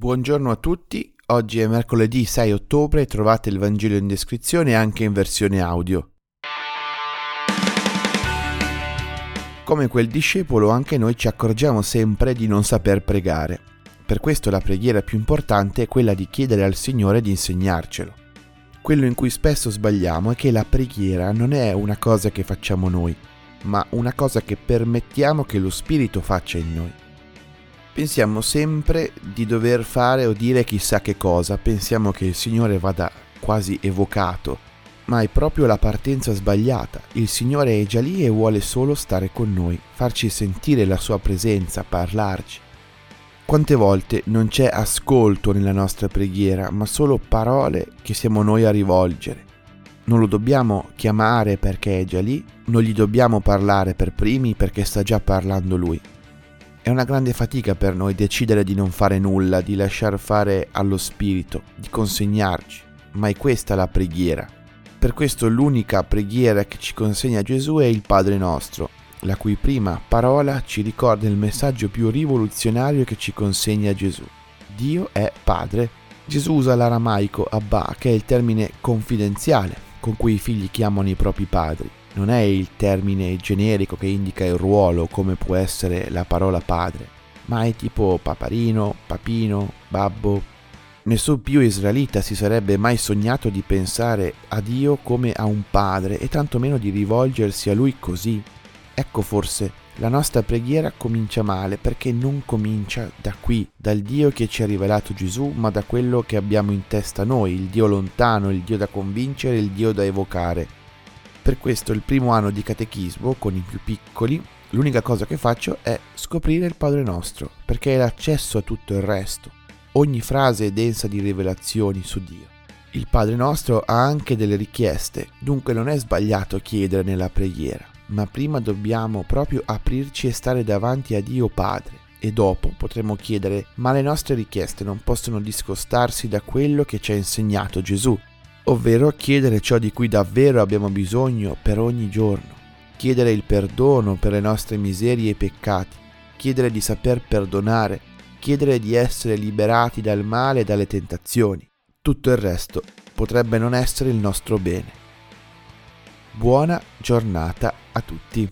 Buongiorno a tutti, oggi è mercoledì 6 ottobre e trovate il Vangelo in descrizione anche in versione audio. Come quel discepolo anche noi ci accorgiamo sempre di non saper pregare. Per questo la preghiera più importante è quella di chiedere al Signore di insegnarcelo. Quello in cui spesso sbagliamo è che la preghiera non è una cosa che facciamo noi, ma una cosa che permettiamo che lo Spirito faccia in noi. Pensiamo sempre di dover fare o dire chissà che cosa, pensiamo che il Signore vada quasi evocato, ma è proprio la partenza sbagliata. Il Signore è già lì e vuole solo stare con noi, farci sentire la sua presenza, parlarci. Quante volte non c'è ascolto nella nostra preghiera, ma solo parole che siamo noi a rivolgere. Non lo dobbiamo chiamare perché è già lì, non gli dobbiamo parlare per primi perché sta già parlando lui. È una grande fatica per noi decidere di non fare nulla, di lasciar fare allo Spirito, di consegnarci, ma è questa la preghiera. Per questo l'unica preghiera che ci consegna Gesù è il Padre nostro, la cui prima parola ci ricorda il messaggio più rivoluzionario che ci consegna Gesù. Dio è Padre. Gesù usa l'aramaico Abba, che è il termine confidenziale con cui i figli chiamano i propri padri non è il termine generico che indica il ruolo come può essere la parola padre, ma è tipo paparino, papino, babbo. Nessun più israelita si sarebbe mai sognato di pensare a Dio come a un padre e tantomeno di rivolgersi a lui così. Ecco forse la nostra preghiera comincia male perché non comincia da qui, dal Dio che ci ha rivelato Gesù, ma da quello che abbiamo in testa noi, il Dio lontano, il Dio da convincere, il Dio da evocare. Per questo il primo anno di catechismo con i più piccoli, l'unica cosa che faccio è scoprire il Padre nostro, perché è l'accesso a tutto il resto. Ogni frase è densa di rivelazioni su Dio. Il Padre nostro ha anche delle richieste, dunque non è sbagliato chiedere nella preghiera, ma prima dobbiamo proprio aprirci e stare davanti a Dio Padre e dopo potremo chiedere, ma le nostre richieste non possono discostarsi da quello che ci ha insegnato Gesù, ovvero chiedere ciò di cui davvero abbiamo bisogno per ogni giorno, chiedere il perdono per le nostre miserie e peccati, chiedere di saper perdonare, chiedere di essere liberati dal male e dalle tentazioni. Tutto il resto potrebbe non essere il nostro bene. Buona giornata a tutti.